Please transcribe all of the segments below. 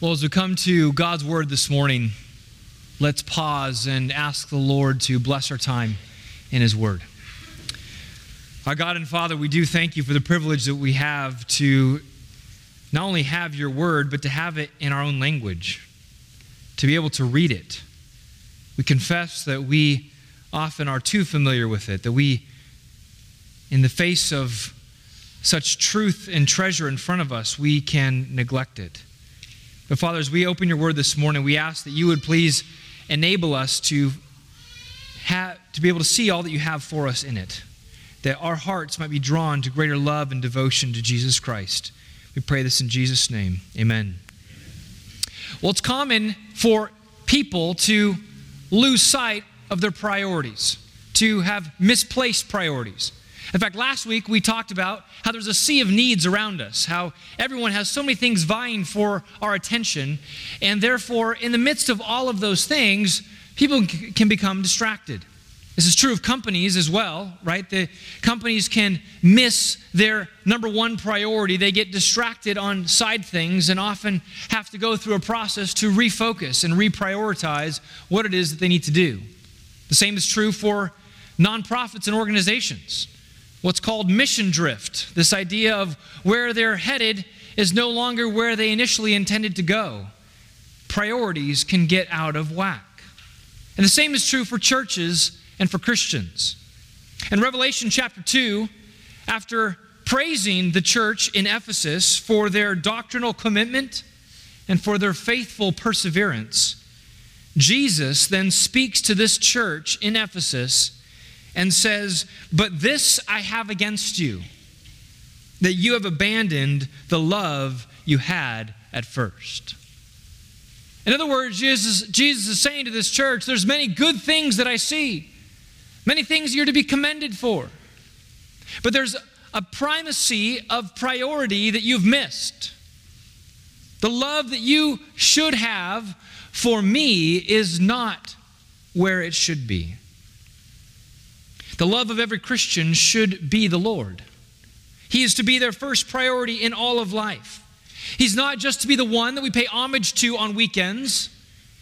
Well, as we come to God's word this morning, let's pause and ask the Lord to bless our time in his word. Our God and Father, we do thank you for the privilege that we have to not only have your word, but to have it in our own language, to be able to read it. We confess that we often are too familiar with it, that we, in the face of such truth and treasure in front of us, we can neglect it. But Father, as we open your word this morning, we ask that you would please enable us to, have, to be able to see all that you have for us in it, that our hearts might be drawn to greater love and devotion to Jesus Christ. We pray this in Jesus' name. Amen. Well, it's common for people to lose sight of their priorities, to have misplaced priorities. In fact, last week we talked about how there's a sea of needs around us, how everyone has so many things vying for our attention, and therefore, in the midst of all of those things, people can become distracted. This is true of companies as well, right? The companies can miss their number one priority. They get distracted on side things and often have to go through a process to refocus and reprioritize what it is that they need to do. The same is true for nonprofits and organizations what's called mission drift. This idea of where they're headed is no longer where they initially intended to go. Priorities can get out of whack. And the same is true for churches and for Christians. In Revelation chapter 2, after praising the church in Ephesus for their doctrinal commitment and for their faithful perseverance, Jesus then speaks to this church in Ephesus and says, But this I have against you, that you have abandoned the love you had at first. In other words, Jesus, Jesus is saying to this church, There's many good things that I see, many things you're to be commended for. But there's a primacy of priority that you've missed. The love that you should have for me is not where it should be. The love of every Christian should be the Lord. He is to be their first priority in all of life. He's not just to be the one that we pay homage to on weekends.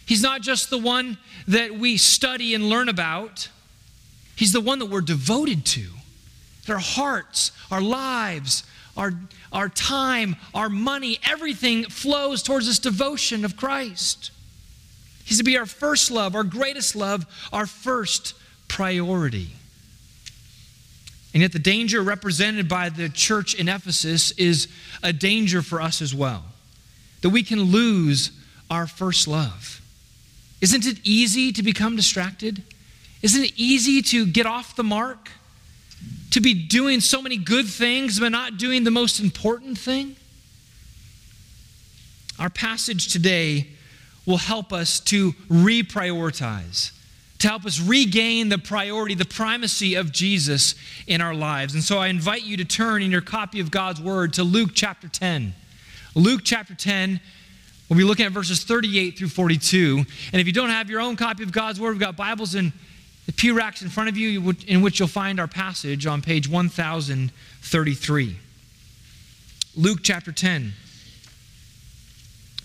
He's not just the one that we study and learn about. He's the one that we're devoted to. Our hearts, our lives, our, our time, our money, everything flows towards this devotion of Christ. He's to be our first love, our greatest love, our first priority. And yet, the danger represented by the church in Ephesus is a danger for us as well that we can lose our first love. Isn't it easy to become distracted? Isn't it easy to get off the mark? To be doing so many good things, but not doing the most important thing? Our passage today will help us to reprioritize to help us regain the priority, the primacy of Jesus in our lives. And so I invite you to turn in your copy of God's Word to Luke chapter 10. Luke chapter 10, we'll be looking at verses 38 through 42. And if you don't have your own copy of God's Word, we've got Bibles in the pew racks in front of you in which you'll find our passage on page 1033. Luke chapter 10,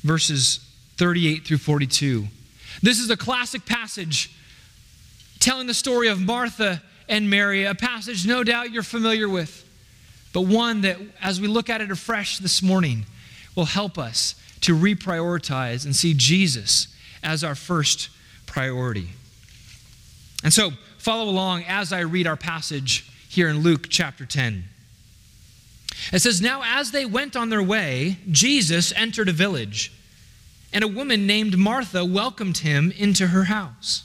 verses 38 through 42. This is a classic passage telling the story of Martha and Mary, a passage no doubt you're familiar with, but one that, as we look at it afresh this morning, will help us to reprioritize and see Jesus as our first priority. And so, follow along as I read our passage here in Luke chapter 10. It says, Now as they went on their way, Jesus entered a village, and a woman named Martha welcomed him into her house.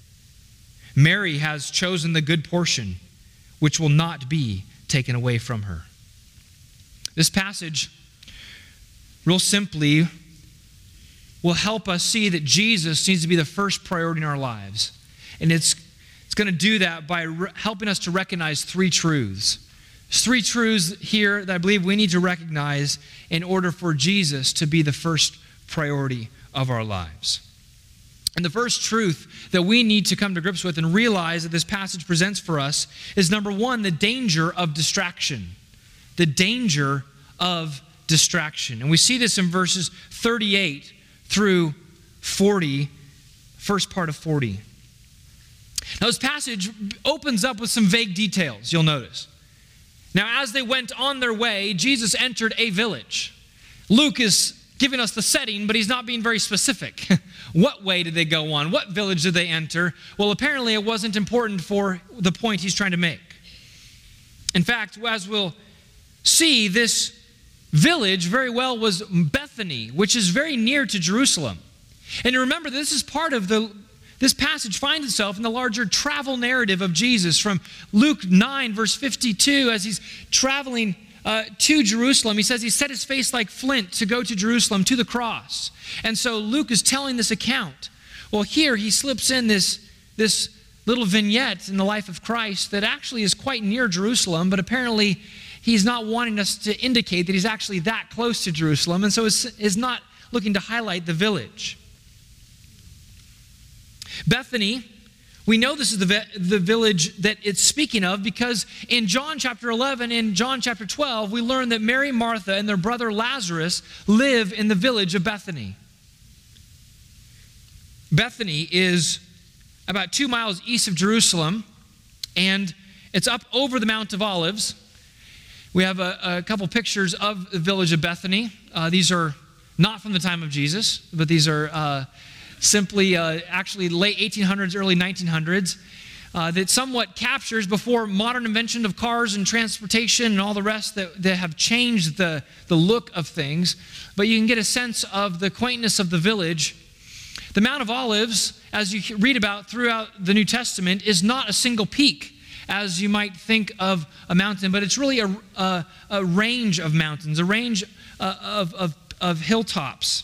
Mary has chosen the good portion, which will not be taken away from her. This passage, real simply, will help us see that Jesus needs to be the first priority in our lives. And it's, it's going to do that by re- helping us to recognize three truths. There's three truths here that I believe we need to recognize in order for Jesus to be the first priority of our lives. And the first truth that we need to come to grips with and realize that this passage presents for us is number one, the danger of distraction. The danger of distraction. And we see this in verses 38 through 40, first part of 40. Now, this passage opens up with some vague details, you'll notice. Now, as they went on their way, Jesus entered a village. Luke is giving us the setting, but he's not being very specific. what way did they go on? What village did they enter? Well, apparently it wasn't important for the point he's trying to make. In fact, as we'll see, this village very well was Bethany, which is very near to Jerusalem. And remember, this is part of the this passage finds itself in the larger travel narrative of Jesus from Luke 9, verse 52, as he's traveling uh, to Jerusalem. He says he set his face like flint to go to Jerusalem, to the cross. And so Luke is telling this account. Well, here he slips in this, this little vignette in the life of Christ that actually is quite near Jerusalem, but apparently he's not wanting us to indicate that he's actually that close to Jerusalem, and so is, is not looking to highlight the village. Bethany, we know this is the, the village that it's speaking of because in John chapter 11 and John chapter 12, we learn that Mary, Martha, and their brother Lazarus live in the village of Bethany. Bethany is about two miles east of Jerusalem, and it's up over the Mount of Olives. We have a, a couple pictures of the village of Bethany. Uh, these are not from the time of Jesus, but these are uh, simply uh, actually late 1800s, early 1900s. Uh, that somewhat captures before modern invention of cars and transportation and all the rest that, that have changed the, the look of things. But you can get a sense of the quaintness of the village. The Mount of Olives, as you read about throughout the New Testament, is not a single peak as you might think of a mountain, but it's really a, a, a range of mountains, a range uh, of, of, of hilltops.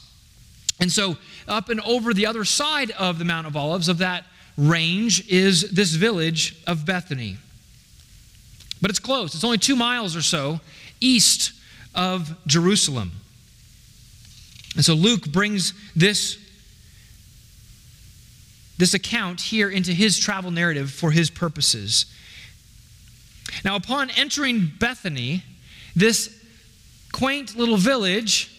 And so, up and over the other side of the Mount of Olives, of that range, is this village of Bethany. But it's close, it's only two miles or so east of Jerusalem. And so, Luke brings this, this account here into his travel narrative for his purposes. Now, upon entering Bethany, this quaint little village,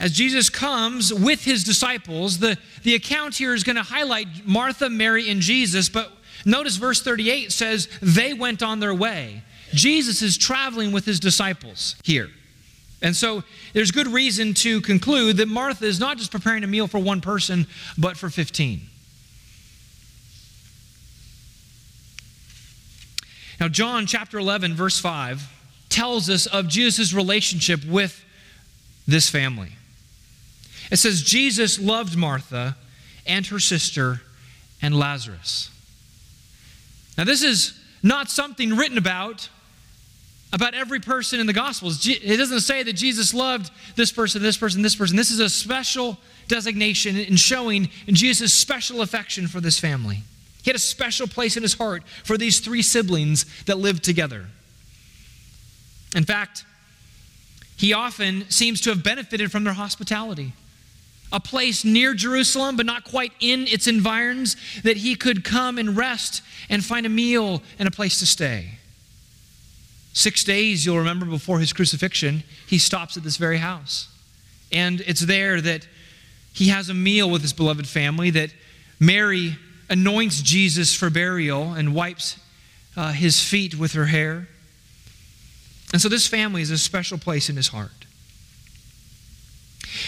as Jesus comes with his disciples, the, the account here is going to highlight Martha, Mary, and Jesus, but notice verse 38 says they went on their way. Jesus is traveling with his disciples here. And so there's good reason to conclude that Martha is not just preparing a meal for one person, but for 15. Now, John chapter 11, verse 5, tells us of Jesus' relationship with this family. It says, Jesus loved Martha and her sister and Lazarus. Now, this is not something written about about every person in the Gospels. It doesn't say that Jesus loved this person, this person, this person. This is a special designation in showing Jesus' special affection for this family. He had a special place in his heart for these three siblings that lived together. In fact, he often seems to have benefited from their hospitality. A place near Jerusalem, but not quite in its environs, that he could come and rest and find a meal and a place to stay. Six days, you'll remember, before his crucifixion, he stops at this very house. And it's there that he has a meal with his beloved family, that Mary anoints Jesus for burial and wipes uh, his feet with her hair. And so this family is a special place in his heart.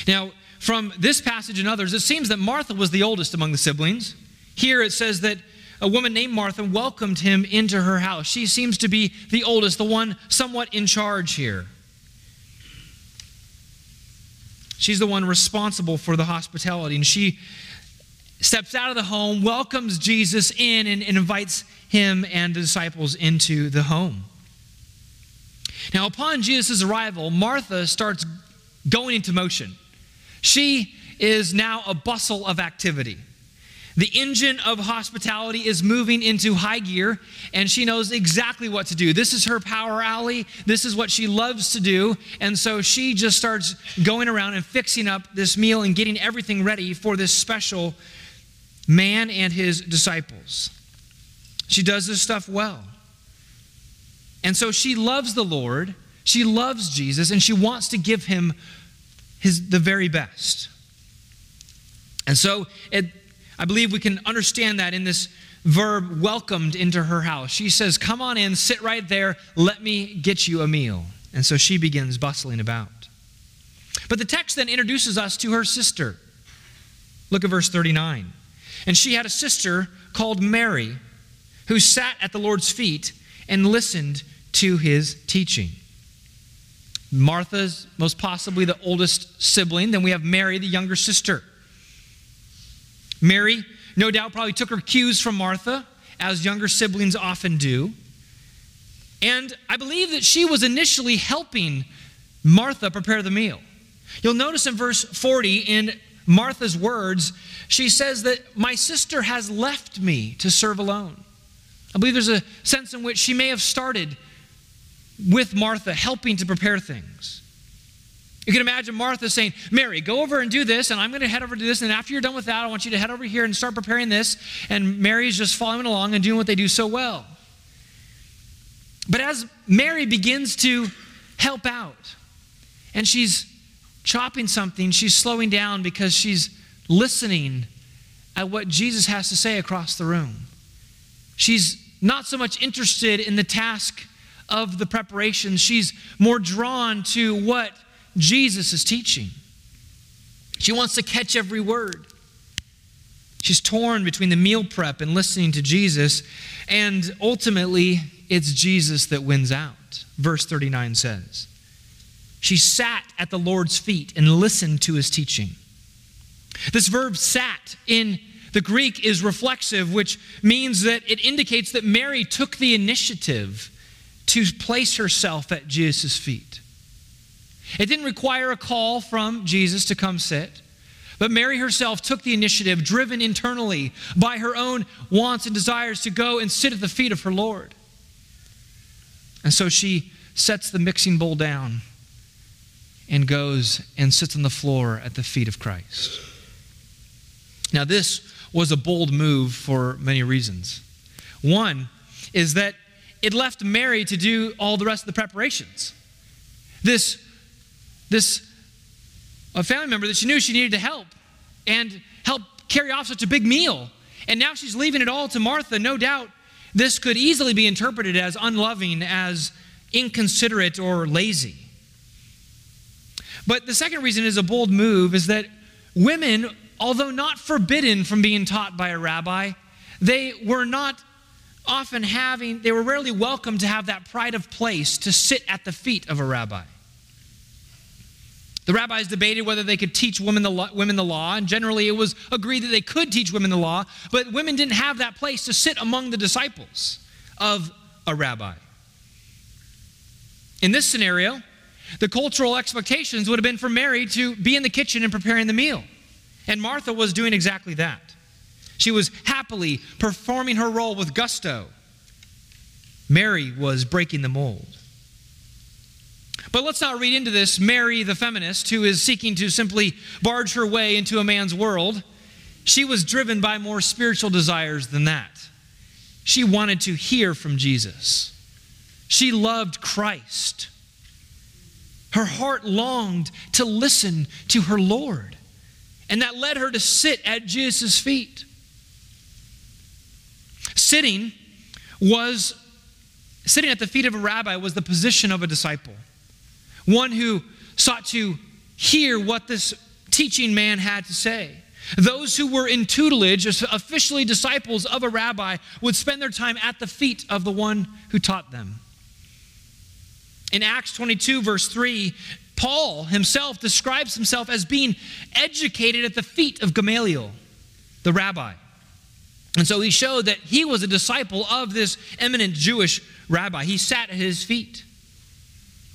Now, from this passage and others, it seems that Martha was the oldest among the siblings. Here it says that a woman named Martha welcomed him into her house. She seems to be the oldest, the one somewhat in charge here. She's the one responsible for the hospitality, and she steps out of the home, welcomes Jesus in, and, invites him and the disciples into the home. Now, upon Jesus' arrival, Martha starts going into motion. She is now a bustle of activity. The engine of hospitality is moving into high gear, and she knows exactly what to do. This is her power alley. This is what she loves to do. And so she just starts going around and fixing up this meal and getting everything ready for this special man and his disciples. She does this stuff well. And so she loves the Lord, she loves Jesus, and she wants to give him his, the very best. And so it, I believe we can understand that in this verb, welcomed into her house. She says, Come on in, sit right there, let me get you a meal. And so she begins bustling about. But the text then introduces us to her sister. Look at verse 39. And she had a sister called Mary who sat at the Lord's feet and listened to his teaching. Martha's most possibly the oldest sibling. Then we have Mary, the younger sister. Mary, no doubt, probably took her cues from Martha, as younger siblings often do. And I believe that she was initially helping Martha prepare the meal. You'll notice in verse 40, in Martha's words, she says that my sister has left me to serve alone. I believe there's a sense in which she may have started with Martha, helping to prepare things. You can imagine Martha saying, Mary, go over and do this, and I'm going to head over to this, and after you're done with that, I want you to head over here and start preparing this. And Mary's just following along and doing what they do so well. But as Mary begins to help out, and she's chopping something, she's slowing down because she's listening at what Jesus has to say across the room. She's not so much interested in the task of the preparation, she's more drawn to what Jesus is teaching. She wants to catch every word. She's torn between the meal prep and listening to Jesus, and ultimately, it's Jesus that wins out. Verse 39 says, She sat at the Lord's feet and listened to his teaching. This verb sat in the Greek is reflexive, which means that it indicates that Mary took the initiative to place herself at Jesus' feet. It didn't require a call from Jesus to come sit, but Mary herself took the initiative, driven internally by her own wants and desires, to go and sit at the feet of her Lord. And so she sets the mixing bowl down and goes and sits on the floor at the feet of Christ. Now, this was a bold move for many reasons. One is that it left Mary to do all the rest of the preparations. This, this a family member that she knew she needed to help and help carry off such a big meal. And now she's leaving it all to Martha. No doubt this could easily be interpreted as unloving, as inconsiderate, or lazy. But the second reason is a bold move is that women although not forbidden from being taught by a rabbi, they were not often having, they were rarely welcome to have that pride of place to sit at the feet of a rabbi. The rabbis debated whether they could teach women the, law, women the law, and generally it was agreed that they could teach women the law, but women didn't have that place to sit among the disciples of a rabbi. In this scenario, the cultural expectations would have been for Mary to be in the kitchen and preparing the meal. And Martha was doing exactly that. She was happily performing her role with gusto. Mary was breaking the mold. But let's not read into this Mary, the feminist, who is seeking to simply barge her way into a man's world. She was driven by more spiritual desires than that. She wanted to hear from Jesus. She loved Christ. Her heart longed to listen to her Lord. And that led her to sit at Jesus' feet. Sitting was, sitting at the feet of a rabbi was the position of a disciple, one who sought to hear what this teaching man had to say. Those who were in tutelage, officially disciples of a rabbi, would spend their time at the feet of the one who taught them. In Acts 22, verse 3, Paul himself describes himself as being educated at the feet of Gamaliel, the rabbi. And so he showed that he was a disciple of this eminent Jewish rabbi. He sat at his feet.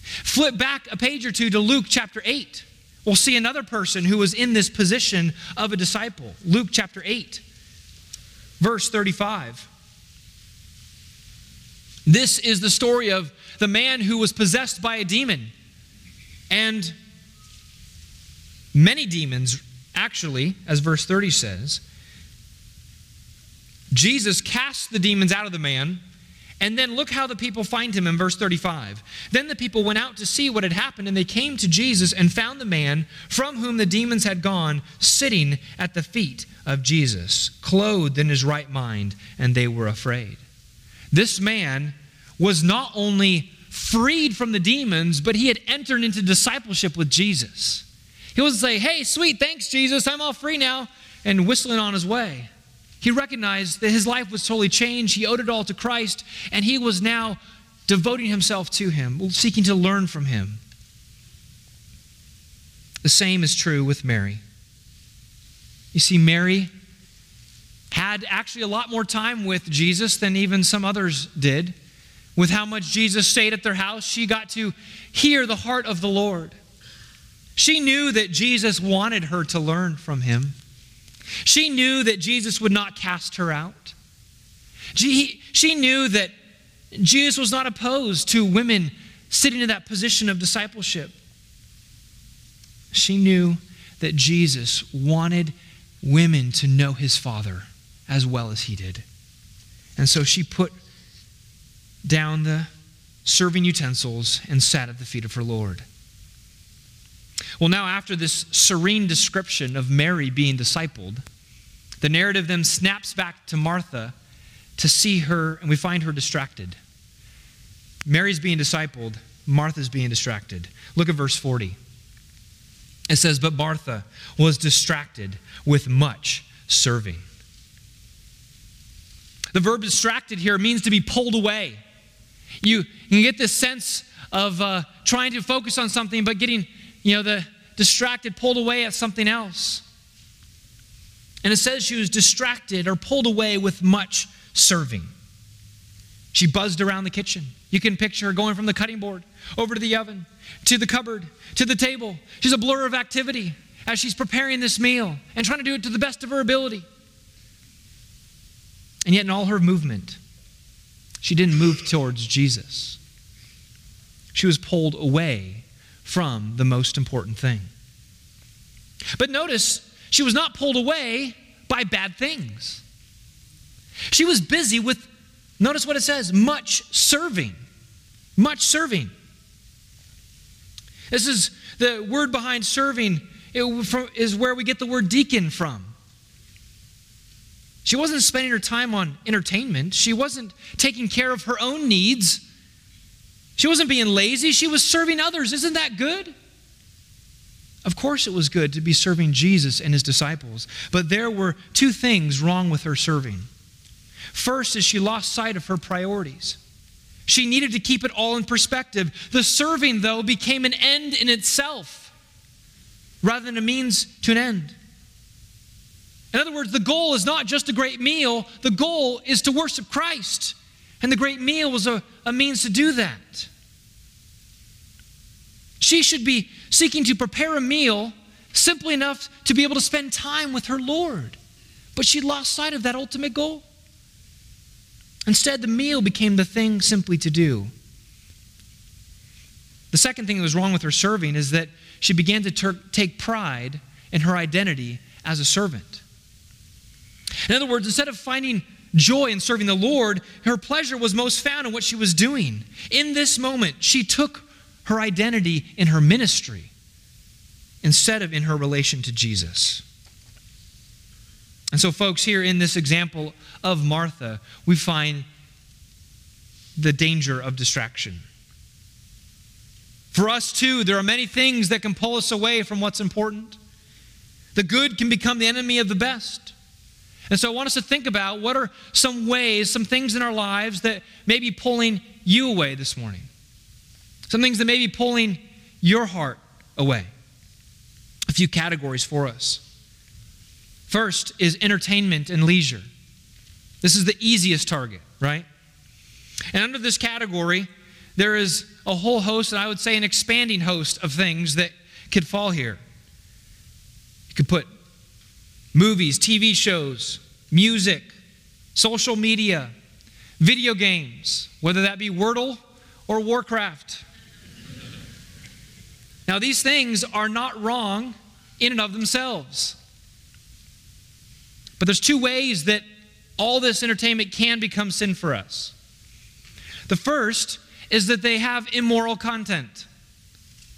Flip back a page or two to Luke chapter 8, we'll see another person who was in this position of a disciple. Luke chapter 8, verse 35. This is the story of the man who was possessed by a demon. And many demons, actually, as verse 30 says. Jesus cast the demons out of the man and then look how the people find him in verse 35. Then the people went out to see what had happened, and they came to Jesus and found the man from whom the demons had gone sitting at the feet of Jesus, clothed in his right mind, and they were afraid. This man was not only freed from the demons, but he had entered into discipleship with Jesus. He wasn't say, Hey, sweet, thanks, Jesus, I'm all free now, and whistling on his way. He recognized that his life was totally changed. He owed it all to Christ, and he was now devoting himself to him, seeking to learn from him. The same is true with Mary. You see, Mary had actually a lot more time with Jesus than even some others did. With how much Jesus stayed at their house, she got to hear the heart of the Lord. She knew that Jesus wanted her to learn from him. She knew that Jesus would not cast her out. She, she knew that Jesus was not opposed to women sitting in that position of discipleship. She knew that Jesus wanted women to know his Father as well as he did. And so she put down the serving utensils and sat at the feet of her Lord. Well, now, after this serene description of Mary being discipled, the narrative then snaps back to Martha to see her, and we find her distracted. Mary's being discipled, Martha's being distracted. Look at verse 40. It says, But Martha was distracted with much serving. The verb distracted here means to be pulled away. You, you get this sense of uh, trying to focus on something, but getting you know, the distracted, pulled away at something else. And it says she was distracted or pulled away with much serving. She buzzed around the kitchen. You can picture her going from the cutting board over to the oven, to the cupboard, to the table. She's a blur of activity as she's preparing this meal and trying to do it to the best of her ability. And yet, in all her movement, she didn't move towards Jesus. She was pulled away from the most important thing. But notice, she was not pulled away by bad things. She was busy with, notice what it says, much serving. Much serving. This is the word behind serving, it is where we get the word deacon from. She wasn't spending her time on entertainment. She wasn't taking care of her own needs. She wasn't being lazy, she was serving others. Isn't that good? Of course, it was good to be serving Jesus and his disciples, but there were two things wrong with her serving. First is she lost sight of her priorities. She needed to keep it all in perspective. The serving, though, became an end in itself rather than a means to an end. In other words, the goal is not just a great meal, the goal is to worship Christ. And the great meal was a, a means to do that. She should be seeking to prepare a meal simply enough to be able to spend time with her Lord. But she lost sight of that ultimate goal. Instead, the meal became the thing simply to do. The second thing that was wrong with her serving is that she began to ter- take pride in her identity as a servant. In other words, instead of finding joy in serving the Lord, her pleasure was most found in what she was doing. In this moment, she took her identity in her ministry instead of in her relation to Jesus. And so, folks, here in this example of Martha, we find the danger of distraction. For us, too, there are many things that can pull us away from what's important. The good can become the enemy of the best. And so I want us to think about what are some ways, some things in our lives that may be pulling you away this morning. Some things that may be pulling your heart away. A few categories for us. First is entertainment and leisure. This is the easiest target, right? And under this category, there is a whole host, and I would say an expanding host of things that could fall here. You could put movies, TV shows, music, social media, video games, whether that be Wordle or Warcraft. Now, these things are not wrong in and of themselves. But there's two ways that all this entertainment can become sin for us. The first is that they have immoral content.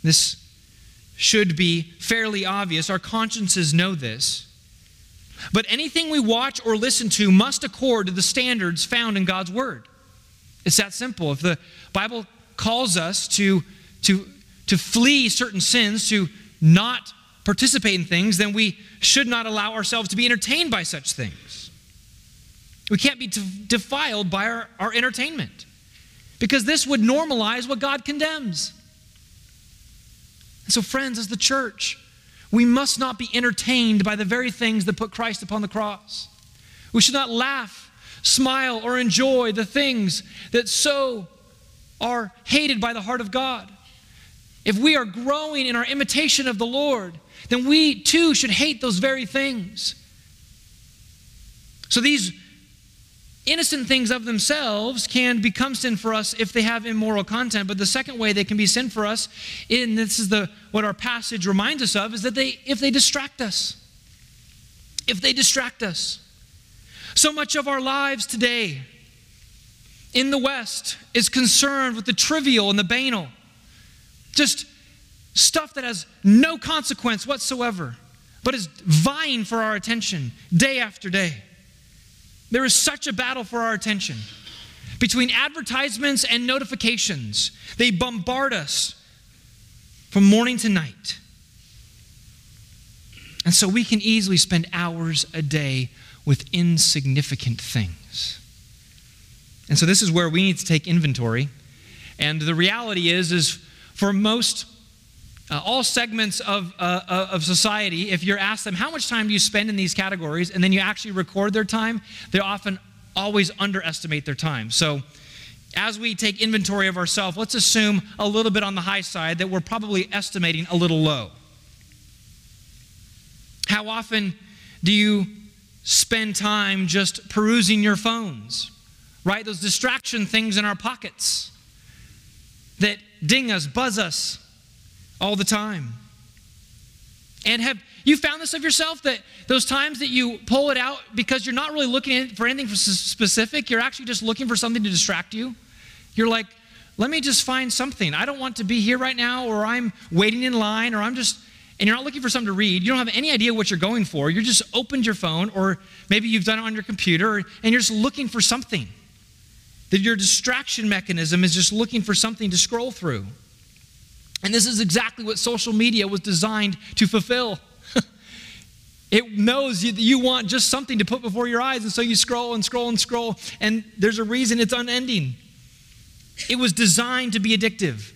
This should be fairly obvious. Our consciences know this. But anything we watch or listen to must accord to the standards found in God's Word. It's that simple. If the Bible calls us to, to, to flee certain sins, to not participate in things, then we should not allow ourselves to be entertained by such things. We can't be defiled by our, our entertainment because this would normalize what God condemns. And so, friends, as the church, we must not be entertained by the very things that put Christ upon the cross. We should not laugh, smile, or enjoy the things that so are hated by the heart of God. If we are growing in our imitation of the Lord, then we too should hate those very things. So these innocent things of themselves can become sin for us if they have immoral content but the second way they can be sin for us and this is the what our passage reminds us of is that they if they distract us. If they distract us. So much of our lives today in the west is concerned with the trivial and the banal. Just stuff that has no consequence whatsoever but is vying for our attention day after day there is such a battle for our attention. Between advertisements and notifications, they bombard us from morning to night. And so we can easily spend hours a day with insignificant things. And so this is where we need to take inventory. And the reality is is for most uh, all segments of, uh, uh, of society, if you're asked them, how much time do you spend in these categories, and then you actually record their time, they often always underestimate their time. So, as we take inventory of ourselves, let's assume a little bit on the high side that we're probably estimating a little low. How often do you spend time just perusing your phones, right? Those distraction things in our pockets that ding us, buzz us, all the time. And have you found this of yourself that those times that you pull it out because you're not really looking for anything specific, you're actually just looking for something to distract you? You're like, let me just find something. I don't want to be here right now, or I'm waiting in line, or I'm just, and you're not looking for something to read. You don't have any idea what you're going for. You just opened your phone, or maybe you've done it on your computer, and you're just looking for something. That your distraction mechanism is just looking for something to scroll through. And this is exactly what social media was designed to fulfill. it knows you, you want just something to put before your eyes, and so you scroll and scroll and scroll, and there's a reason it's unending. It was designed to be addictive,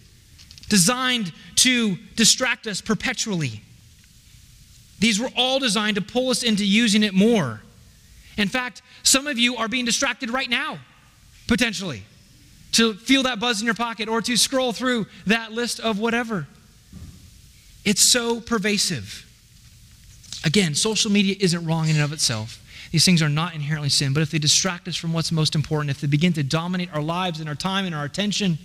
designed to distract us perpetually. These were all designed to pull us into using it more. In fact, some of you are being distracted right now, potentially to feel that buzz in your pocket or to scroll through that list of whatever. It's so pervasive. Again, social media isn't wrong in and of itself. These things are not inherently sin, but if they distract us from what's most important, if they begin to dominate our lives and our time and our attention,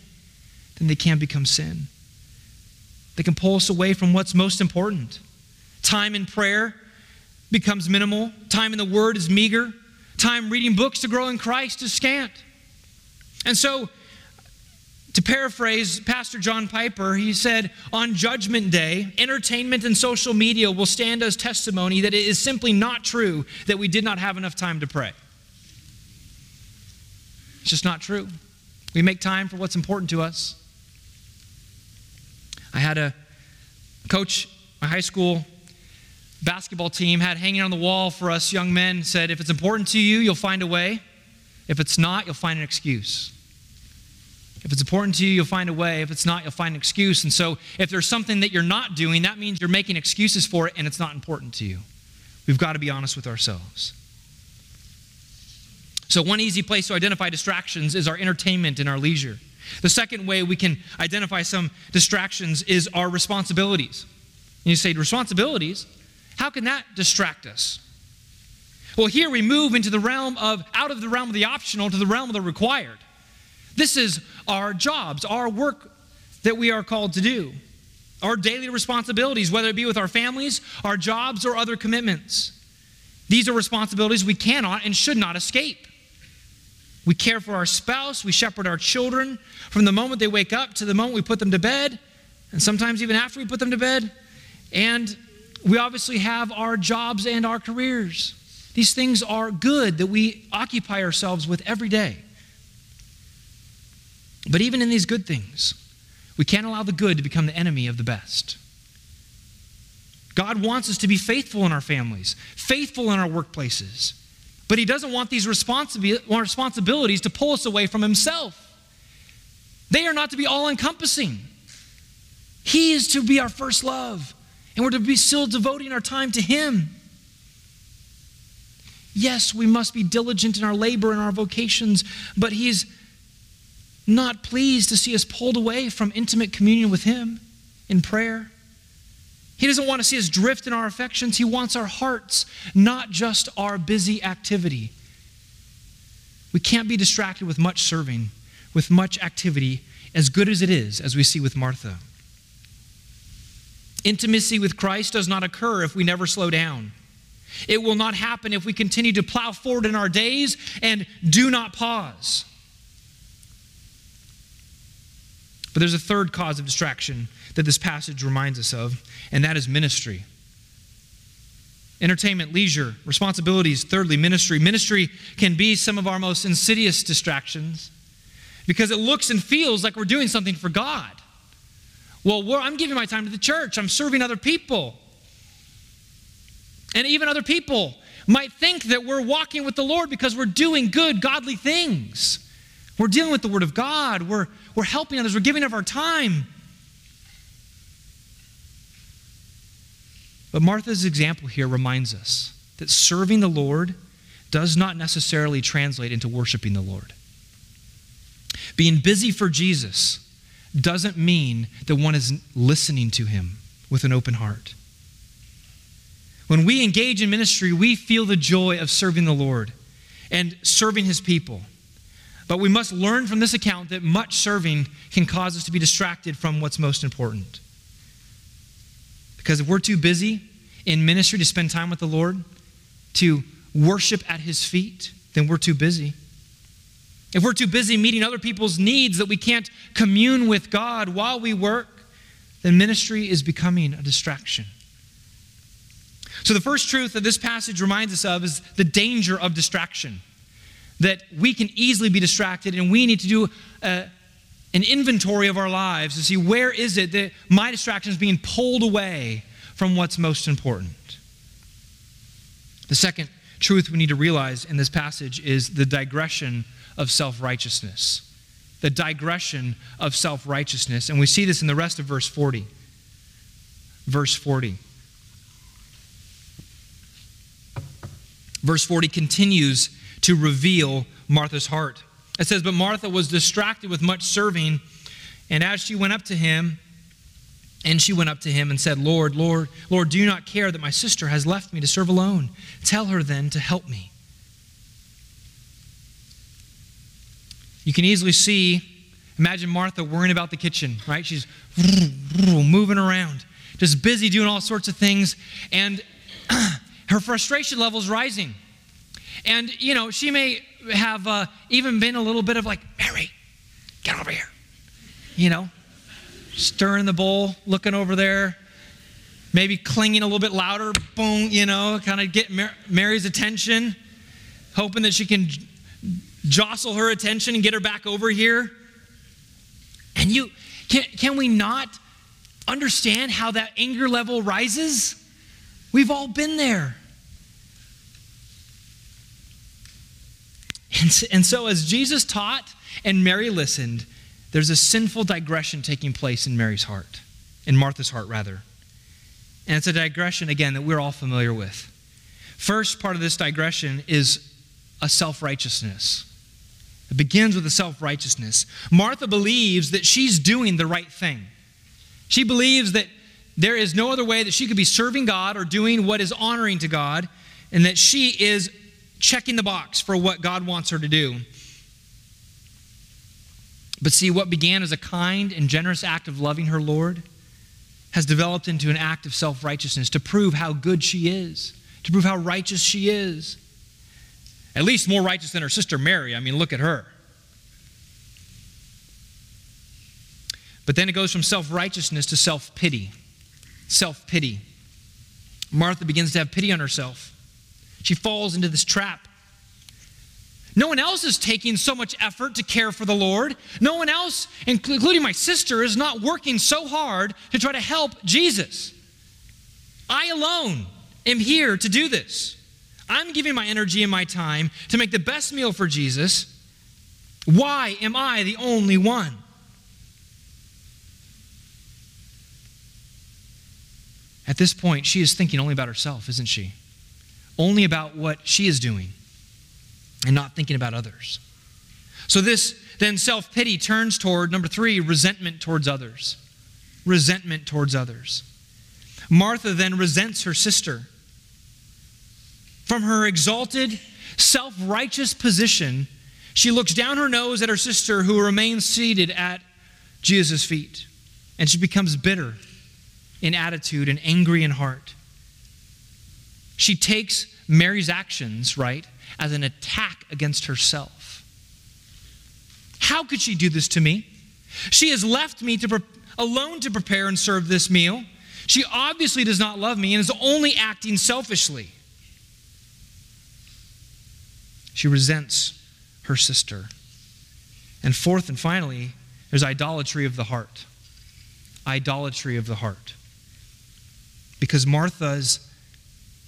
then they can become sin. They can pull us away from what's most important. Time in prayer becomes minimal, time in the Word is meager, time reading books to grow in Christ is scant. And so to paraphrase Pastor John Piper, he said, On Judgment Day, entertainment and social media will stand as testimony that it is simply not true that we did not have enough time to pray. It's just not true. We make time for what's important to us. I had a coach, my high school basketball team had hanging on the wall for us young men said, If it's important to you, you'll find a way. If it's not, you'll find an excuse. If it's important to you, you'll find a way. If it's not, you'll find an excuse. And so, if there's something that you're not doing, that means you're making excuses for it and it's not important to you. We've got to be honest with ourselves. So, one easy place to identify distractions is our entertainment and our leisure. The second way we can identify some distractions is our responsibilities. And you say, responsibilities? How can that distract us? Well, here we move into the realm of out of the realm of the optional to the realm of the required. This is our jobs, our work that we are called to do, our daily responsibilities, whether it be with our families, our jobs, or other commitments. These are responsibilities we cannot and should not escape. We care for our spouse, we shepherd our children from the moment they wake up to the moment we put them to bed, and sometimes even after we put them to bed. And we obviously have our jobs and our careers. These things are good that we occupy ourselves with every day. But even in these good things, we can't allow the good to become the enemy of the best. God wants us to be faithful in our families, faithful in our workplaces. But He doesn't want these responsibilities to pull us away from Himself. They are not to be all encompassing. He is to be our first love, and we're to be still devoting our time to Him. Yes, we must be diligent in our labor and our vocations, but He's not pleased to see us pulled away from intimate communion with Him in prayer. He doesn't want to see us drift in our affections. He wants our hearts, not just our busy activity. We can't be distracted with much serving, with much activity, as good as it is, as we see with Martha. Intimacy with Christ does not occur if we never slow down. It will not happen if we continue to plow forward in our days and do not pause. But there's a third cause of distraction that this passage reminds us of, and that is ministry. Entertainment, leisure, responsibilities, thirdly, ministry. Ministry can be some of our most insidious distractions because it looks and feels like we're doing something for God. Well, I'm giving my time to the church, I'm serving other people. And even other people might think that we're walking with the Lord because we're doing good, godly things. We're dealing with the Word of God. We're, we're helping others. We're giving of our time. But Martha's example here reminds us that serving the Lord does not necessarily translate into worshiping the Lord. Being busy for Jesus doesn't mean that one is listening to Him with an open heart. When we engage in ministry, we feel the joy of serving the Lord and serving His people. But we must learn from this account that much serving can cause us to be distracted from what's most important. Because if we're too busy in ministry to spend time with the Lord, to worship at His feet, then we're too busy. If we're too busy meeting other people's needs that we can't commune with God while we work, then ministry is becoming a distraction. So, the first truth that this passage reminds us of is the danger of distraction that we can easily be distracted and we need to do a, uh, an inventory of our lives to see where is it that my distraction is being pulled away from what's most important. The second truth we need to realize in this passage is the digression of self righteousness. The digression of self righteousness. And we see this in the rest of verse 40. Verse 40. Verse 40 continues to reveal Martha's heart. It says, But Martha was distracted with much serving, and as she went up to him, and she went up to him and said, Lord, Lord, Lord, do you not care that my sister has left me to serve alone? Tell her then to help me. You can easily see, imagine Martha worrying about the kitchen, right? She's moving around, just busy doing all sorts of things, and her frustration level is rising. And, you know, she may have uh, even been a little bit of like, Mary, get over here. You know, stirring the bowl, looking over there, maybe clinging a little bit louder, boom, you know, kind of get Mar- Mary's attention, hoping that she can j- jostle her attention and get her back over here. And you, can, can we not understand how that anger level rises? We've all been there. And, and so, as Jesus taught and Mary listened, there's a sinful digression taking place in Mary's heart, in Martha's heart, rather. And it's a digression, again, that we're all familiar with. First part of this digression is a self righteousness. It begins with a self righteousness. Martha believes that she's doing the right thing. She believes that there is no other way that she could be serving God or doing what is honoring to God, and that she is checking the box for what God wants her to do. But see, what began as a kind and generous act of loving her Lord has developed into an act of self righteousness to prove how good she is, to prove how righteous she is. At least more righteous than her sister Mary. I mean, look at her. But then it goes from self righteousness to self pity. Self pity. Martha begins to have pity on herself. She falls into this trap. No one else is taking so much effort to care for the Lord. No one else, including my sister, is not working so hard to try to help Jesus. I alone am here to do this. I'm giving my energy and my time to make the best meal for Jesus. Why am I the only one? At this point, she is thinking only about herself, isn't she? Only about what she is doing and not thinking about others. So, this then self pity turns toward, number three, resentment towards others. Resentment towards others. Martha then resents her sister. From her exalted, self righteous position, she looks down her nose at her sister who remains seated at Jesus' feet, and she becomes bitter in attitude and angry in heart. She takes Mary's actions, right, as an attack against herself. How could she do this to me? She has left me to pre- alone to prepare and serve this meal. She obviously does not love me and is only acting selfishly. She resents her sister. And fourth and finally, there's idolatry of the heart. Idolatry of the heart. Because Martha's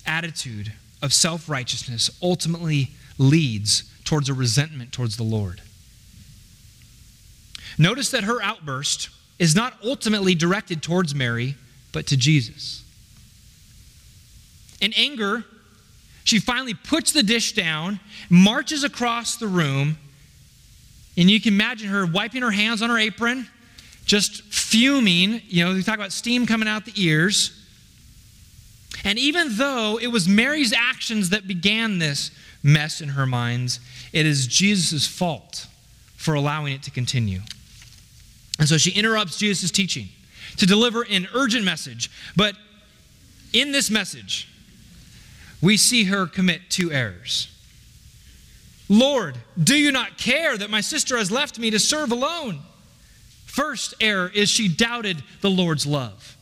attitude of self righteousness ultimately leads towards a resentment towards the Lord. Notice that her outburst is not ultimately directed towards Mary, but to Jesus. In anger, she finally puts the dish down, marches across the room, and you can imagine her wiping her hands on her apron, just fuming. You know, we talk about steam coming out the ears. And even though it was Mary's actions that began this mess in her minds, it is Jesus' fault for allowing it to continue. And so she interrupts Jesus' teaching to deliver an urgent message. But in this message, we see her commit two errors. Lord, do you not care that my sister has left me to serve alone? First error is she doubted the Lord's love.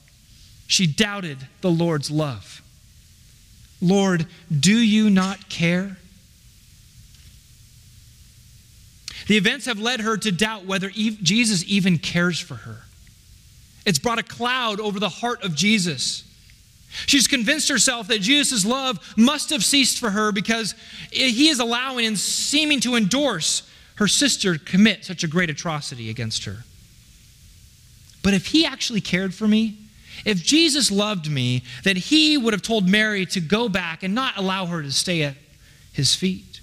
She doubted the Lord's love. Lord, do you not care? The events have led her to doubt whether Jesus even cares for her. It's brought a cloud over the heart of Jesus. She's convinced herself that Jesus' love must have ceased for her because he is allowing and seeming to endorse her sister commit such a great atrocity against her. But if he actually cared for me, if Jesus loved me, then he would have told Mary to go back and not allow her to stay at his feet.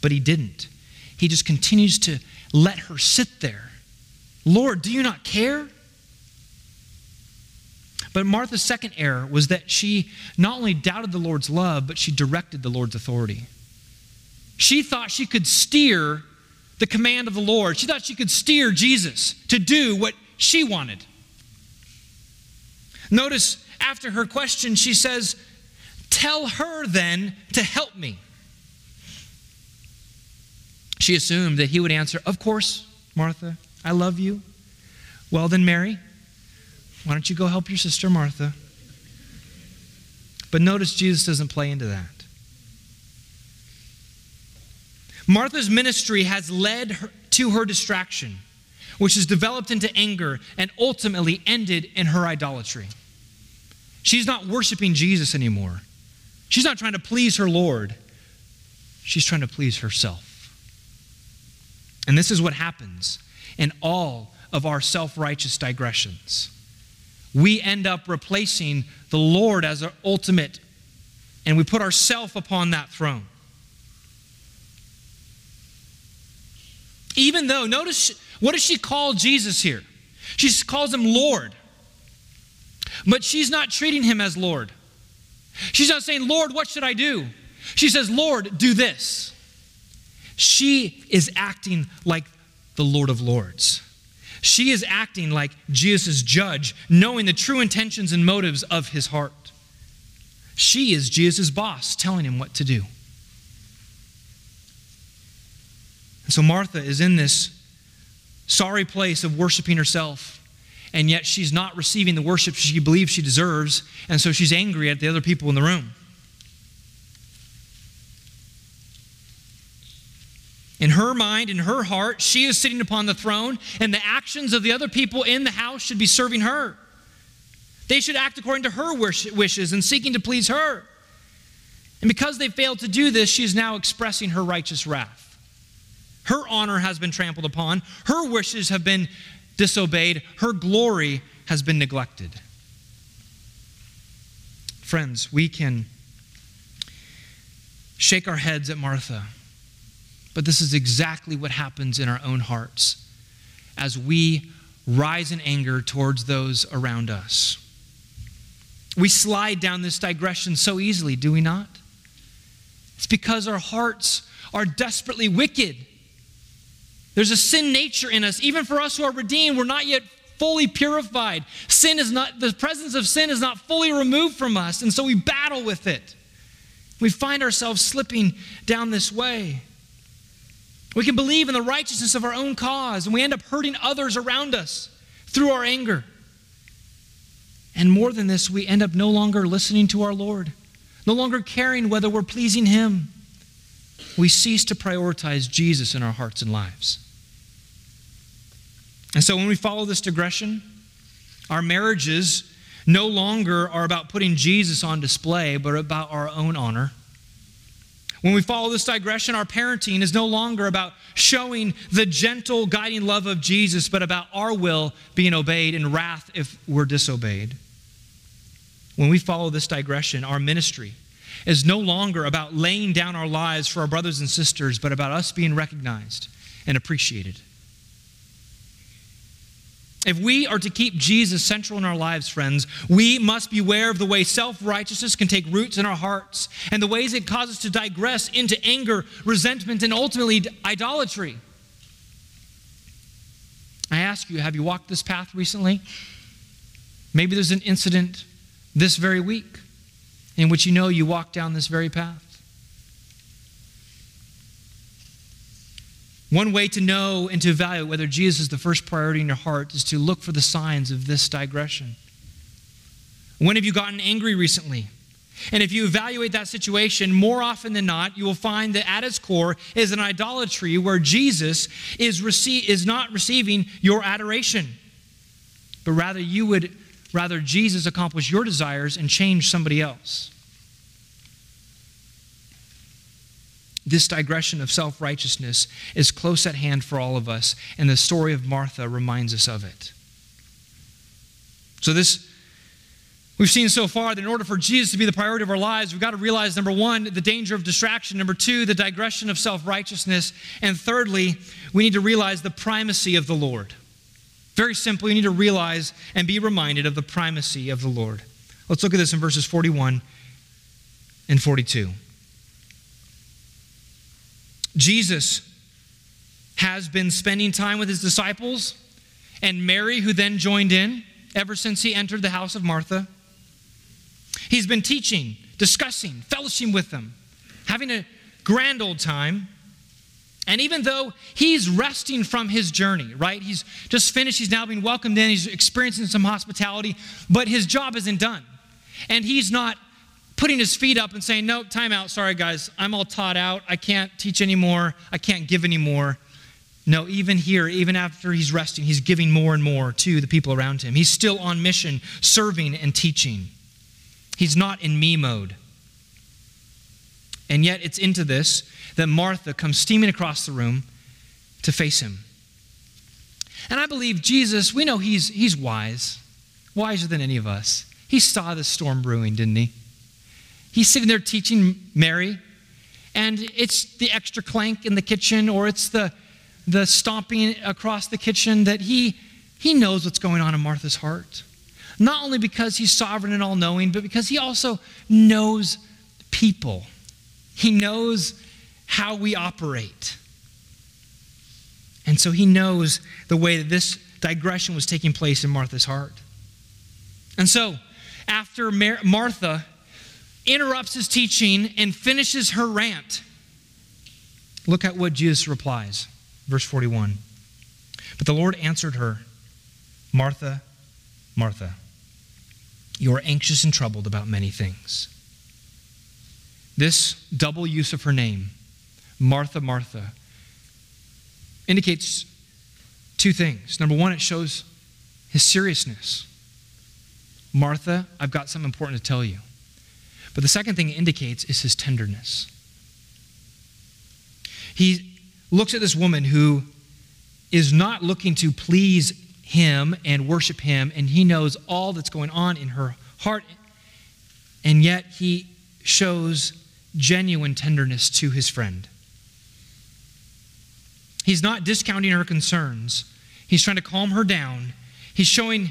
But he didn't. He just continues to let her sit there. Lord, do you not care? But Martha's second error was that she not only doubted the Lord's love, but she directed the Lord's authority. She thought she could steer the command of the Lord. She thought she could steer Jesus to do what she wanted. Notice after her question, she says, Tell her then to help me. She assumed that he would answer, Of course, Martha, I love you. Well, then, Mary, why don't you go help your sister Martha? But notice Jesus doesn't play into that. Martha's ministry has led her to her distraction, which has developed into anger and ultimately ended in her idolatry. She's not worshiping Jesus anymore. She's not trying to please her Lord. She's trying to please herself. And this is what happens in all of our self righteous digressions. We end up replacing the Lord as our ultimate, and we put ourselves upon that throne. Even though, notice what does she call Jesus here? She calls him Lord. But she's not treating him as Lord. She's not saying, Lord, what should I do? She says, Lord, do this. She is acting like the Lord of Lords. She is acting like Jesus' judge, knowing the true intentions and motives of his heart. She is Jesus' boss, telling him what to do. And so Martha is in this sorry place of worshiping herself, and yet she's not receiving the worship she believes she deserves, and so she's angry at the other people in the room. In her mind, in her heart, she is sitting upon the throne, and the actions of the other people in the house should be serving her. They should act according to her wishes and seeking to please her. And because they failed to do this, she is now expressing her righteous wrath. Her honor has been trampled upon, her wishes have been disobeyed, her glory has been neglected. Friends, we can shake our heads at Martha, but this is exactly what happens in our own hearts as we rise in anger towards those around us. We slide down this digression so easily, do we not? It's because our hearts are desperately wicked. There's a sin nature in us. Even for us who are redeemed, we're not yet fully purified. Sin is not, the presence of sin is not fully removed from us, and so we battle with it. We find ourselves slipping down this way. We can believe in the righteousness of our own cause, and we end up hurting others around us through our anger. And more than this, we end up no longer listening to our Lord, no longer caring whether we're pleasing Him. We cease to prioritize Jesus in our hearts and lives. And so when we follow this digression, our marriages no longer are about putting Jesus on display, but about our own honor. When we follow this digression, our parenting is no longer about showing the gentle, guiding love of Jesus, but about our will being obeyed and wrath if we're disobeyed. When we follow this digression, our ministry is no longer about laying down our lives for our brothers and sisters, but about us being recognized and appreciated. If we are to keep Jesus central in our lives, friends, we must beware of the way self righteousness can take roots in our hearts and the ways it causes us to digress into anger, resentment, and ultimately idolatry. I ask you, have you walked this path recently? Maybe there's an incident this very week in which you know you walked down this very path. One way to know and to evaluate whether Jesus is the first priority in your heart is to look for the signs of this digression. When have you gotten angry recently? And if you evaluate that situation, more often than not, you will find that at its core is an idolatry where Jesus is, rece- is not receiving your adoration, but rather you would rather Jesus accomplish your desires and change somebody else. This digression of self righteousness is close at hand for all of us, and the story of Martha reminds us of it. So, this we've seen so far that in order for Jesus to be the priority of our lives, we've got to realize number one, the danger of distraction, number two, the digression of self righteousness, and thirdly, we need to realize the primacy of the Lord. Very simply, we need to realize and be reminded of the primacy of the Lord. Let's look at this in verses 41 and 42. Jesus has been spending time with his disciples and Mary, who then joined in ever since he entered the house of Martha. He's been teaching, discussing, fellowshipping with them, having a grand old time. And even though he's resting from his journey, right? He's just finished, he's now being welcomed in, he's experiencing some hospitality, but his job isn't done. And he's not putting his feet up and saying, No, time out. Sorry, guys. I'm all taught out. I can't teach anymore. I can't give anymore. No, even here, even after he's resting, he's giving more and more to the people around him. He's still on mission, serving and teaching. He's not in me mode. And yet, it's into this that Martha comes steaming across the room to face him. And I believe Jesus, we know he's, he's wise, wiser than any of us. He saw the storm brewing, didn't he? He's sitting there teaching Mary, and it's the extra clank in the kitchen or it's the, the stomping across the kitchen that he, he knows what's going on in Martha's heart. Not only because he's sovereign and all knowing, but because he also knows people. He knows how we operate. And so he knows the way that this digression was taking place in Martha's heart. And so, after Mar- Martha interrupts his teaching and finishes her rant, look at what Jesus replies. Verse 41. But the Lord answered her, Martha, Martha, you are anxious and troubled about many things. This double use of her name, Martha, Martha, indicates two things. Number one, it shows his seriousness. Martha, I've got something important to tell you. But the second thing it indicates is his tenderness. He looks at this woman who is not looking to please him and worship him, and he knows all that's going on in her heart, and yet he shows genuine tenderness to his friend. He's not discounting her concerns, he's trying to calm her down. He's showing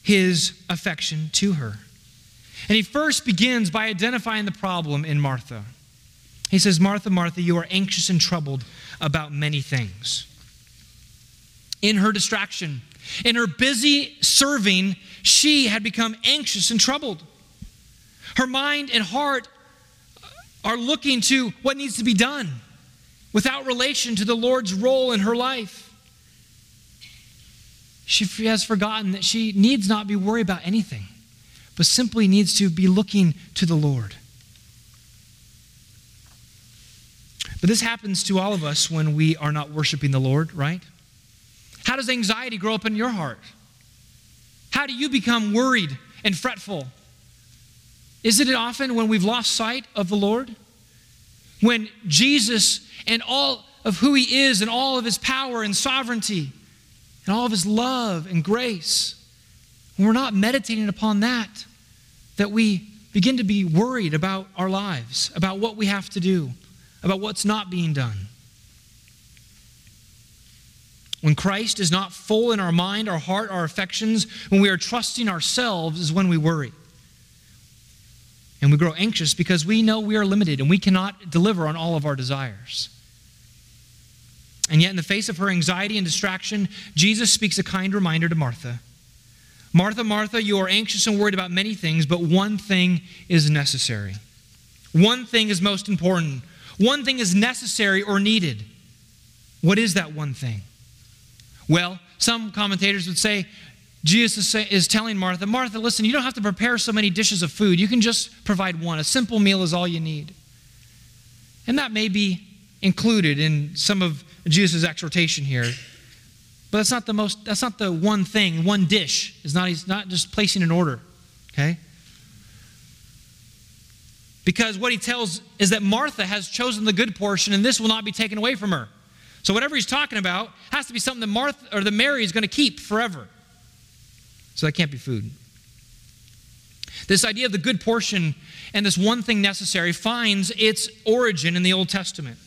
his affection to her. And he first begins by identifying the problem in Martha. He says, Martha, Martha, you are anxious and troubled about many things. In her distraction, in her busy serving, she had become anxious and troubled. Her mind and heart are looking to what needs to be done without relation to the Lord's role in her life. She has forgotten that she needs not be worried about anything, but simply needs to be looking to the Lord. But this happens to all of us when we are not worshiping the Lord, right? How does anxiety grow up in your heart? How do you become worried and fretful? Isn't it often when we've lost sight of the Lord? When Jesus and all of who He is and all of His power and sovereignty and all of His love and grace, when we're not meditating upon that, that we begin to be worried about our lives, about what we have to do, about what's not being done. When Christ is not full in our mind, our heart, our affections, when we are trusting ourselves, is when we worry. And we grow anxious because we know we are limited and we cannot deliver on all of our desires. And yet, in the face of her anxiety and distraction, Jesus speaks a kind reminder to Martha Martha, Martha, you are anxious and worried about many things, but one thing is necessary. One thing is most important. One thing is necessary or needed. What is that one thing? Well, some commentators would say Jesus is telling Martha, Martha, listen, you don't have to prepare so many dishes of food. You can just provide one. A simple meal is all you need. And that may be included in some of Jesus' exhortation here. But that's not the most, that's not the one thing, one dish. Is not, he's not just placing an order. Okay? Because what he tells is that Martha has chosen the good portion and this will not be taken away from her. So whatever he's talking about has to be something that Martha or the Mary is going to keep forever. So that can't be food. This idea of the good portion and this one thing necessary finds its origin in the Old Testament.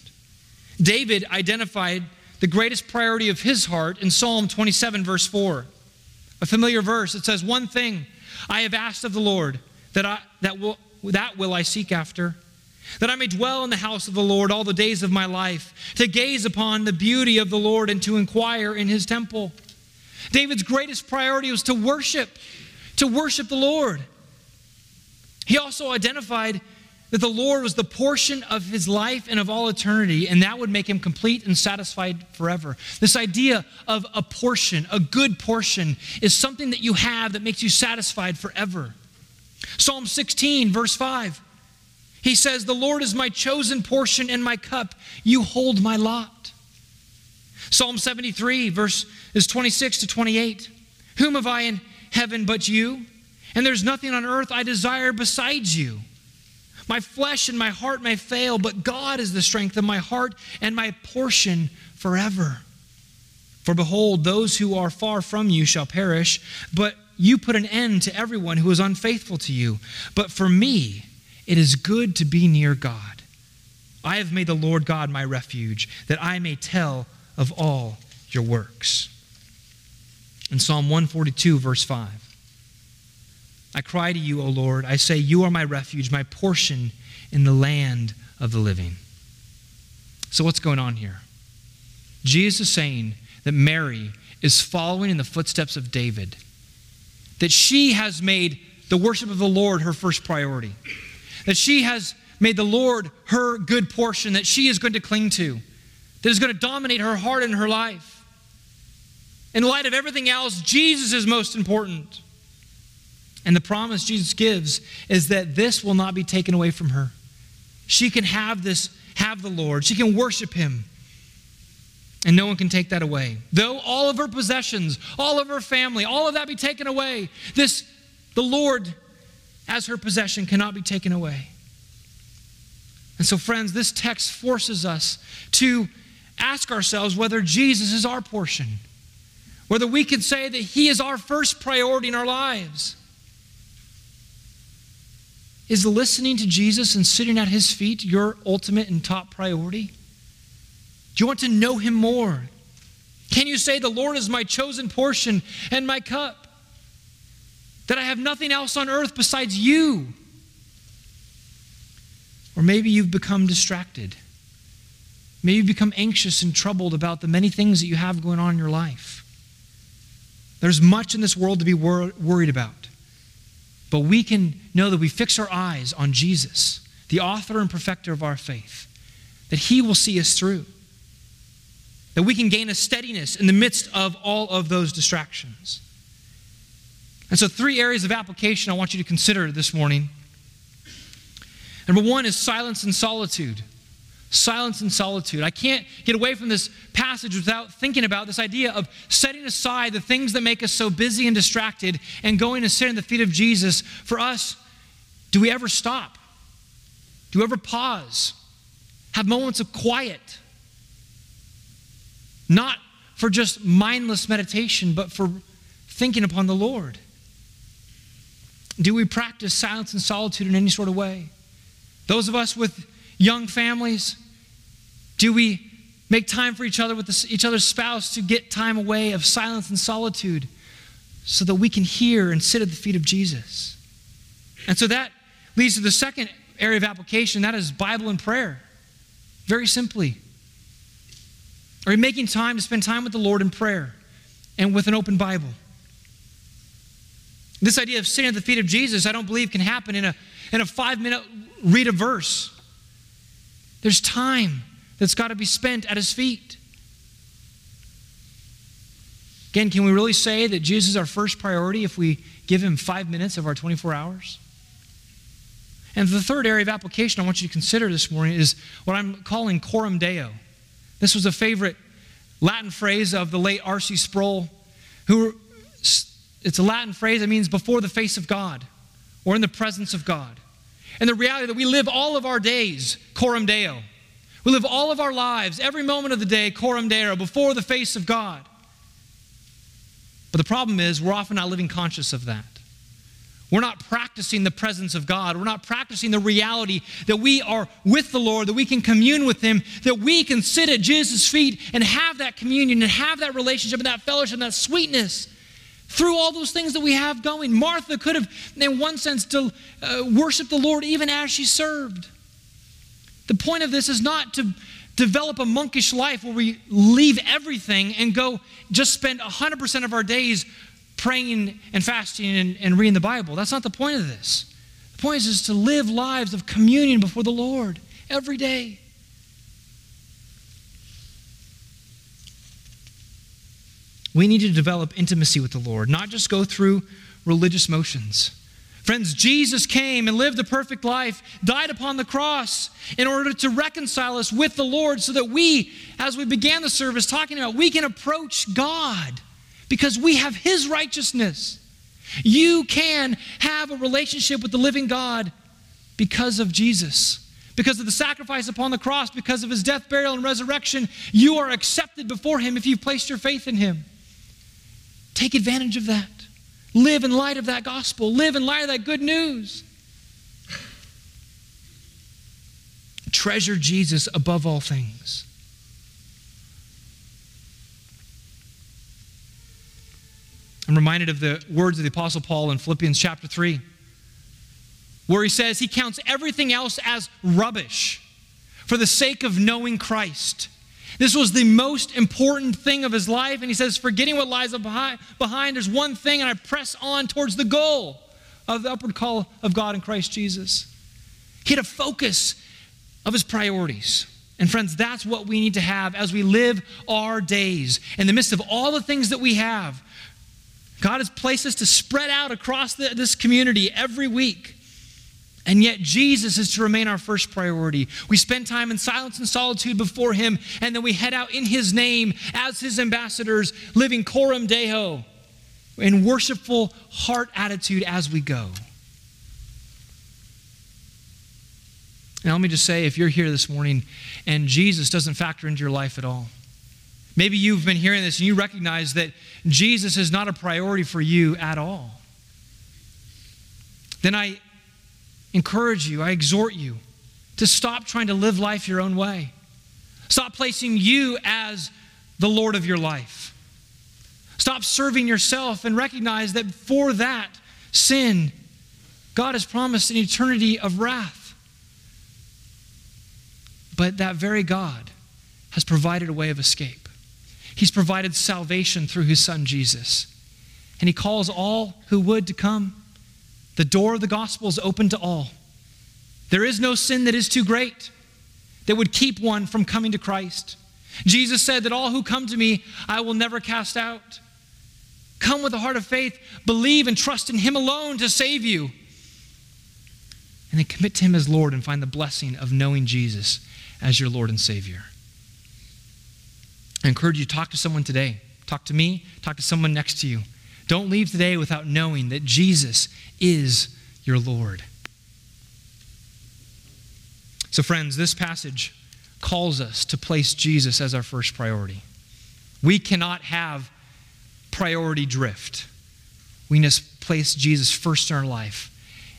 David identified the greatest priority of his heart in Psalm 27, verse 4. A familiar verse. It says, One thing I have asked of the Lord that, I, that, will, that will I seek after, that I may dwell in the house of the Lord all the days of my life, to gaze upon the beauty of the Lord and to inquire in his temple. David's greatest priority was to worship, to worship the Lord. He also identified that the Lord was the portion of his life and of all eternity, and that would make him complete and satisfied forever. This idea of a portion, a good portion, is something that you have that makes you satisfied forever. Psalm 16, verse 5. He says, The Lord is my chosen portion and my cup. You hold my lot. Psalm 73, verse is 26 to 28. Whom have I in heaven but you? And there's nothing on earth I desire besides you. My flesh and my heart may fail, but God is the strength of my heart and my portion forever. For behold, those who are far from you shall perish, but you put an end to everyone who is unfaithful to you. But for me, it is good to be near God. I have made the Lord God my refuge, that I may tell of all your works. In Psalm 142, verse 5, I cry to you, O Lord. I say, You are my refuge, my portion in the land of the living. So, what's going on here? Jesus is saying that Mary is following in the footsteps of David, that she has made the worship of the Lord her first priority, that she has made the Lord her good portion that she is going to cling to, that is going to dominate her heart and her life. In light of everything else, Jesus is most important. And the promise Jesus gives is that this will not be taken away from her. She can have this, have the Lord. She can worship him. And no one can take that away. Though all of her possessions, all of her family, all of that be taken away, this, the Lord as her possession cannot be taken away. And so, friends, this text forces us to ask ourselves whether Jesus is our portion, whether we can say that He is our first priority in our lives. Is listening to Jesus and sitting at his feet your ultimate and top priority? Do you want to know him more? Can you say, The Lord is my chosen portion and my cup? That I have nothing else on earth besides you? Or maybe you've become distracted. Maybe you've become anxious and troubled about the many things that you have going on in your life. There's much in this world to be wor- worried about. But we can know that we fix our eyes on Jesus, the author and perfecter of our faith, that He will see us through. That we can gain a steadiness in the midst of all of those distractions. And so, three areas of application I want you to consider this morning. Number one is silence and solitude silence and solitude. I can't get away from this passage without thinking about this idea of setting aside the things that make us so busy and distracted and going to sit in the feet of Jesus. For us, do we ever stop? Do we ever pause? Have moments of quiet? Not for just mindless meditation, but for thinking upon the Lord. Do we practice silence and solitude in any sort of way? Those of us with young families, do we make time for each other with each other's spouse to get time away of silence and solitude so that we can hear and sit at the feet of Jesus? And so that leads to the second area of application that is Bible and prayer. Very simply. Are you making time to spend time with the Lord in prayer and with an open Bible? This idea of sitting at the feet of Jesus, I don't believe can happen in a, in a five minute read a verse. There's time that's got to be spent at his feet. Again, can we really say that Jesus is our first priority if we give him five minutes of our 24 hours? And the third area of application I want you to consider this morning is what I'm calling coram deo. This was a favorite Latin phrase of the late R.C. Sproul, who it's a Latin phrase that means before the face of God or in the presence of God. And the reality that we live all of our days coram deo. We live all of our lives, every moment of the day, coram deo, before the face of God. But the problem is, we're often not living conscious of that. We're not practicing the presence of God. We're not practicing the reality that we are with the Lord, that we can commune with Him, that we can sit at Jesus' feet and have that communion and have that relationship and that fellowship and that sweetness through all those things that we have going. Martha could have, in one sense, to, uh, worshiped the Lord even as she served. The point of this is not to develop a monkish life where we leave everything and go just spend 100% of our days praying and fasting and, and reading the Bible. That's not the point of this. The point is, is to live lives of communion before the Lord every day. We need to develop intimacy with the Lord, not just go through religious motions. Friends, Jesus came and lived a perfect life, died upon the cross in order to reconcile us with the Lord so that we, as we began the service talking about, we can approach God because we have His righteousness. You can have a relationship with the living God because of Jesus. Because of the sacrifice upon the cross, because of his death, burial, and resurrection, you are accepted before him if you've placed your faith in him. Take advantage of that. Live in light of that gospel. Live in light of that good news. Treasure Jesus above all things. I'm reminded of the words of the Apostle Paul in Philippians chapter 3, where he says he counts everything else as rubbish for the sake of knowing Christ. This was the most important thing of his life. And he says, Forgetting what lies behind, there's one thing, and I press on towards the goal of the upward call of God in Christ Jesus. He had a focus of his priorities. And friends, that's what we need to have as we live our days. In the midst of all the things that we have, God has placed us to spread out across the, this community every week. And yet, Jesus is to remain our first priority. We spend time in silence and solitude before Him, and then we head out in His name as His ambassadors, living coram deo in worshipful heart attitude as we go. Now, let me just say if you're here this morning and Jesus doesn't factor into your life at all, maybe you've been hearing this and you recognize that Jesus is not a priority for you at all, then I encourage you, I exhort you to stop trying to live life your own way. Stop placing you as the Lord of your life. Stop serving yourself and recognize that for that sin, God has promised an eternity of wrath. But that very God has provided a way of escape. He's provided salvation through his son Jesus. And he calls all who would to come. The door of the gospel is open to all. There is no sin that is too great that would keep one from coming to Christ. Jesus said that all who come to me, I will never cast out. Come with a heart of faith, believe and trust in Him alone to save you. And then commit to Him as Lord and find the blessing of knowing Jesus as your Lord and Savior. I encourage you to talk to someone today. Talk to me, talk to someone next to you. Don't leave today without knowing that Jesus is your Lord. So, friends, this passage calls us to place Jesus as our first priority. We cannot have priority drift. We must place Jesus first in our life,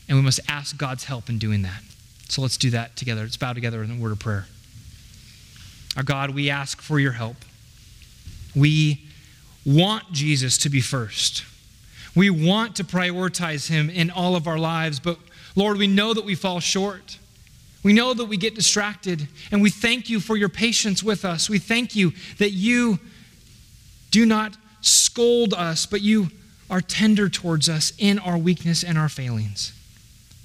and we must ask God's help in doing that. So let's do that together. Let's bow together in a word of prayer. Our God, we ask for your help. We want Jesus to be first. We want to prioritize him in all of our lives, but Lord, we know that we fall short. We know that we get distracted, and we thank you for your patience with us. We thank you that you do not scold us, but you are tender towards us in our weakness and our failings.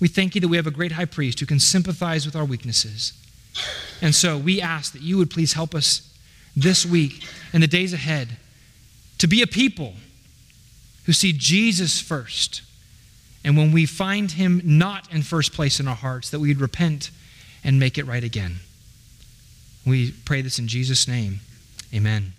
We thank you that we have a great high priest who can sympathize with our weaknesses. And so we ask that you would please help us this week and the days ahead to be a people who see Jesus first. And when we find him not in first place in our hearts, that we'd repent and make it right again. We pray this in Jesus' name. Amen.